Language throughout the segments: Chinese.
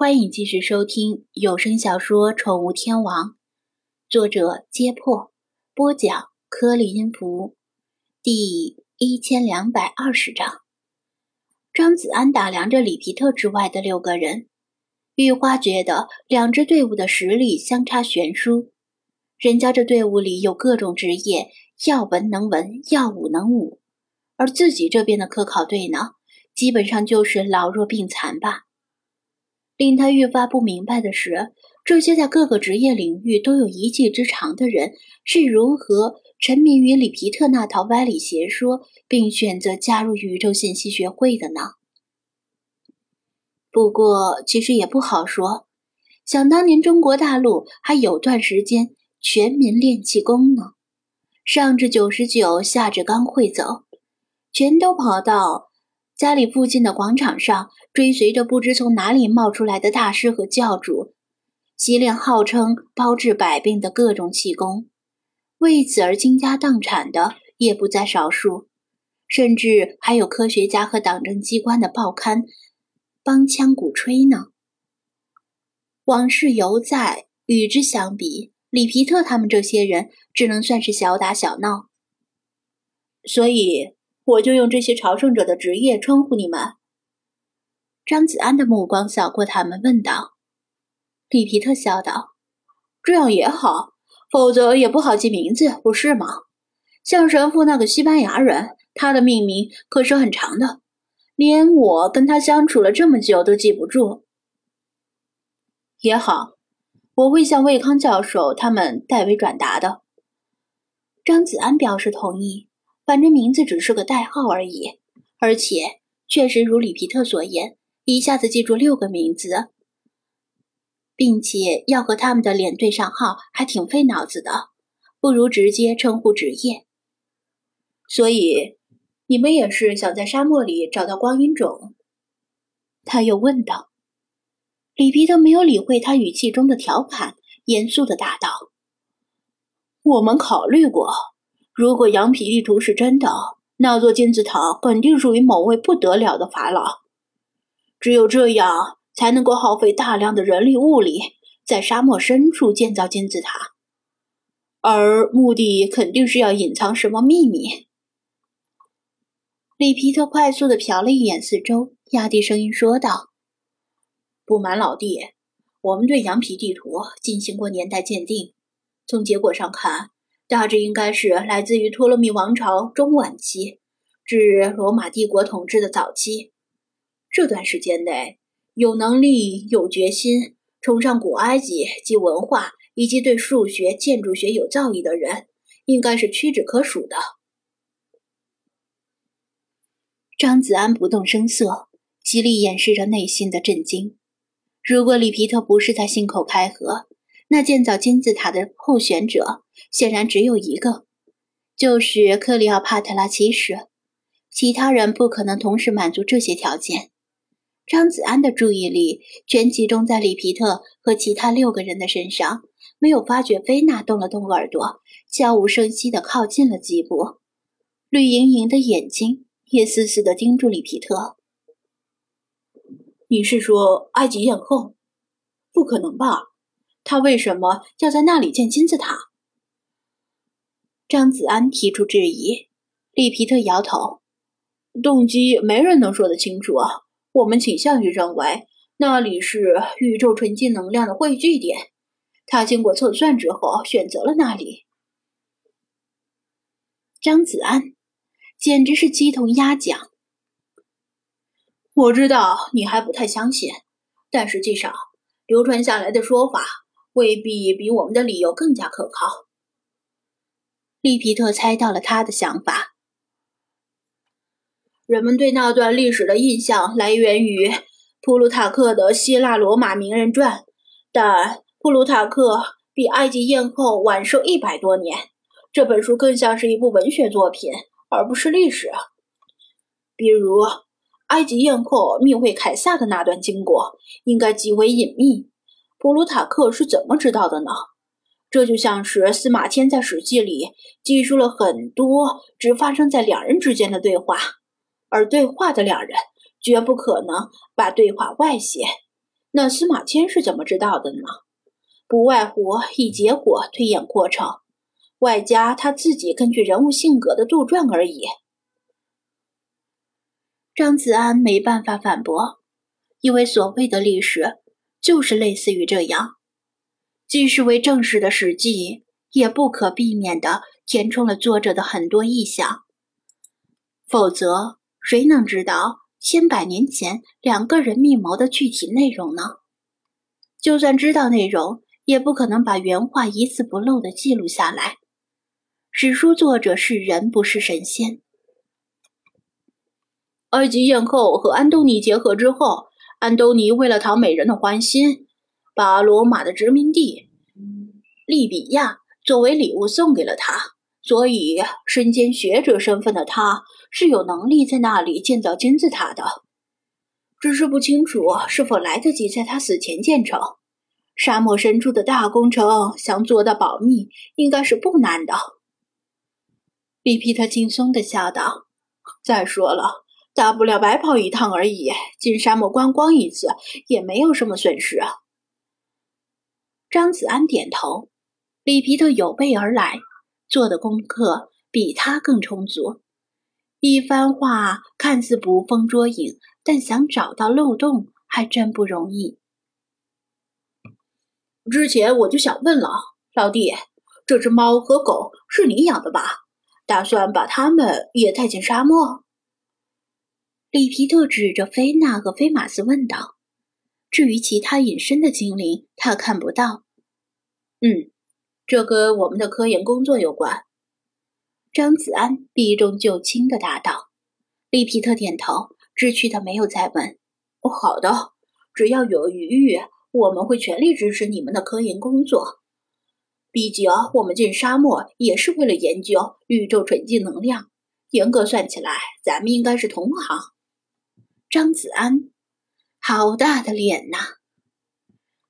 欢迎继续收听有声小说《宠物天王》，作者：揭破，播讲：颗粒音符，第一千两百二十章。张子安打量着里皮特之外的六个人，玉花觉得两支队伍的实力相差悬殊。人家这队伍里有各种职业，要文能文，要武能武，而自己这边的科考队呢，基本上就是老弱病残吧。令他愈发不明白的是，这些在各个职业领域都有一技之长的人是如何沉迷于里皮特那套歪理邪说，并选择加入宇宙信息学会的呢？不过，其实也不好说。想当年，中国大陆还有段时间全民练气功呢，上至九十九，下至刚会走，全都跑到家里附近的广场上。追随着不知从哪里冒出来的大师和教主，习练号称包治百病的各种气功，为此而倾家荡产的也不在少数，甚至还有科学家和党政机关的报刊帮腔鼓吹呢。往事犹在，与之相比，里皮特他们这些人只能算是小打小闹，所以我就用这些朝圣者的职业称呼你们。张子安的目光扫过他们，问道：“里皮特笑道，这样也好，否则也不好记名字，不是吗？像神父那个西班牙人，他的命名可是很长的，连我跟他相处了这么久都记不住。也好，我会向魏康教授他们代为转达的。”张子安表示同意，反正名字只是个代号而已，而且确实如里皮特所言。一下子记住六个名字，并且要和他们的脸对上号，还挺费脑子的。不如直接称呼职业。所以，你们也是想在沙漠里找到光阴种？他又问道。里皮特没有理会他语气中的调侃，严肃的答道：“我们考虑过，如果羊皮地图是真的，那座金字塔肯定属于某位不得了的法老。”只有这样，才能够耗费大量的人力物力，在沙漠深处建造金字塔，而目的肯定是要隐藏什么秘密。里皮特快速的瞟了一眼四周，压低声音说道：“不瞒老弟，我们对羊皮地图进行过年代鉴定，从结果上看，大致应该是来自于托勒密王朝中晚期至罗马帝国统治的早期。”这段时间内，有能力、有决心、崇尚古埃及及文化以及对数学、建筑学有造诣的人，应该是屈指可数的。张子安不动声色，极力掩饰着内心的震惊。如果里皮特不是在信口开河，那建造金字塔的候选者显然只有一个，就是克里奥帕特拉七世。其他人不可能同时满足这些条件。张子安的注意力全集中在里皮特和其他六个人的身上，没有发觉菲娜动了动耳朵，悄无声息地靠近了几步，绿莹莹的眼睛也死死地盯住里皮特。你是说埃及艳后？不可能吧？他为什么要在那里建金字塔？张子安提出质疑，里皮特摇头，动机没人能说得清楚。我们倾向于认为那里是宇宙纯净能量的汇聚点，他经过测算之后选择了那里。张子安简直是鸡同鸭讲。我知道你还不太相信，但实际上流传下来的说法未必比我们的理由更加可靠。利皮特猜到了他的想法。人们对那段历史的印象来源于普鲁塔克的《希腊罗马名人传》，但普鲁塔克比埃及艳后晚生一百多年。这本书更像是一部文学作品，而不是历史。比如，埃及艳后密会凯撒的那段经过应该极为隐秘。普鲁塔克是怎么知道的呢？这就像是司马迁在《史记》里记述了很多只发生在两人之间的对话。而对话的两人绝不可能把对话外泄，那司马迁是怎么知道的呢？不外乎以结果推演过程，外加他自己根据人物性格的杜撰而已。张子安没办法反驳，因为所谓的历史就是类似于这样，既是为正史的《史记》，也不可避免的填充了作者的很多意象。否则，谁能知道千百年前两个人密谋的具体内容呢？就算知道内容，也不可能把原话一字不漏的记录下来。史书作者是人，不是神仙。埃及艳后和安东尼结合之后，安东尼为了讨美人的欢心，把罗马的殖民地利比亚作为礼物送给了他。所以，身兼学者身份的他是有能力在那里建造金字塔的。只是不清楚是否来得及在他死前建成。沙漠深处的大工程，想做到保密，应该是不难的。比皮特轻松地笑道：“再说了。”大不了白跑一趟而已，进沙漠观光一次也没有什么损失啊。张子安点头，里皮特有备而来，做的功课比他更充足。一番话看似捕风捉影，但想找到漏洞还真不容易。之前我就想问了，老弟，这只猫和狗是你养的吧？打算把它们也带进沙漠？里皮特指着菲娜和菲马斯问道：“至于其他隐身的精灵，他看不到。”“嗯，这跟我们的科研工作有关。”张子安避重就轻的答道。利皮特点头，知趣的没有再问。“哦，好的，只要有余裕，我们会全力支持你们的科研工作。毕竟我们进沙漠也是为了研究宇宙纯净能量。严格算起来，咱们应该是同行。”张子安，好大的脸呐！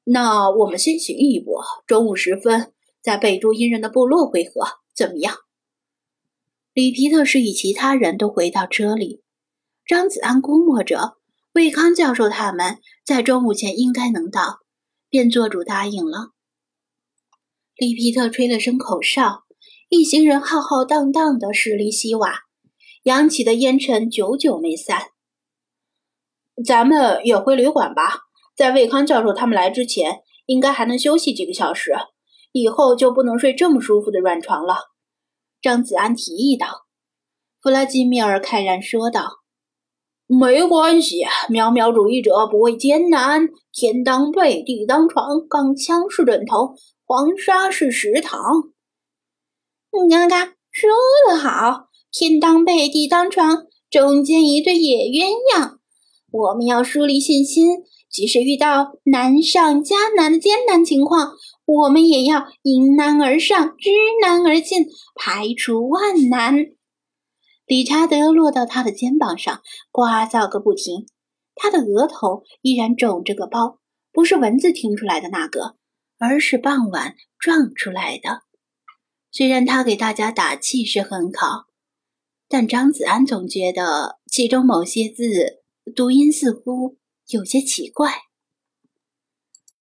那我们先行一步，中午时分在贝都因人的部落会合，怎么样？里皮特示意其他人都回到车里。张子安估摸着魏康教授他们在中午前应该能到，便做主答应了。里皮特吹了声口哨，一行人浩浩荡荡的驶离西瓦，扬起的烟尘久久没散。咱们也回旅馆吧，在魏康教授他们来之前，应该还能休息几个小时。以后就不能睡这么舒服的软床了。”张子安提议道。弗拉基米尔慨然说道：“没关系，渺渺主义者不畏艰难，天当被，地当床，钢枪是枕头，黄沙是食堂。”嘎嘎，说得好，天当被，地当床，中间一对野鸳鸯。我们要树立信心，即使遇到难上加难的艰难情况，我们也要迎难而上，知难而进，排除万难。理查德落到他的肩膀上，呱噪个不停。他的额头依然肿着个包，不是蚊子听出来的那个，而是傍晚撞出来的。虽然他给大家打气是很好，但张子安总觉得其中某些字。读音似乎有些奇怪。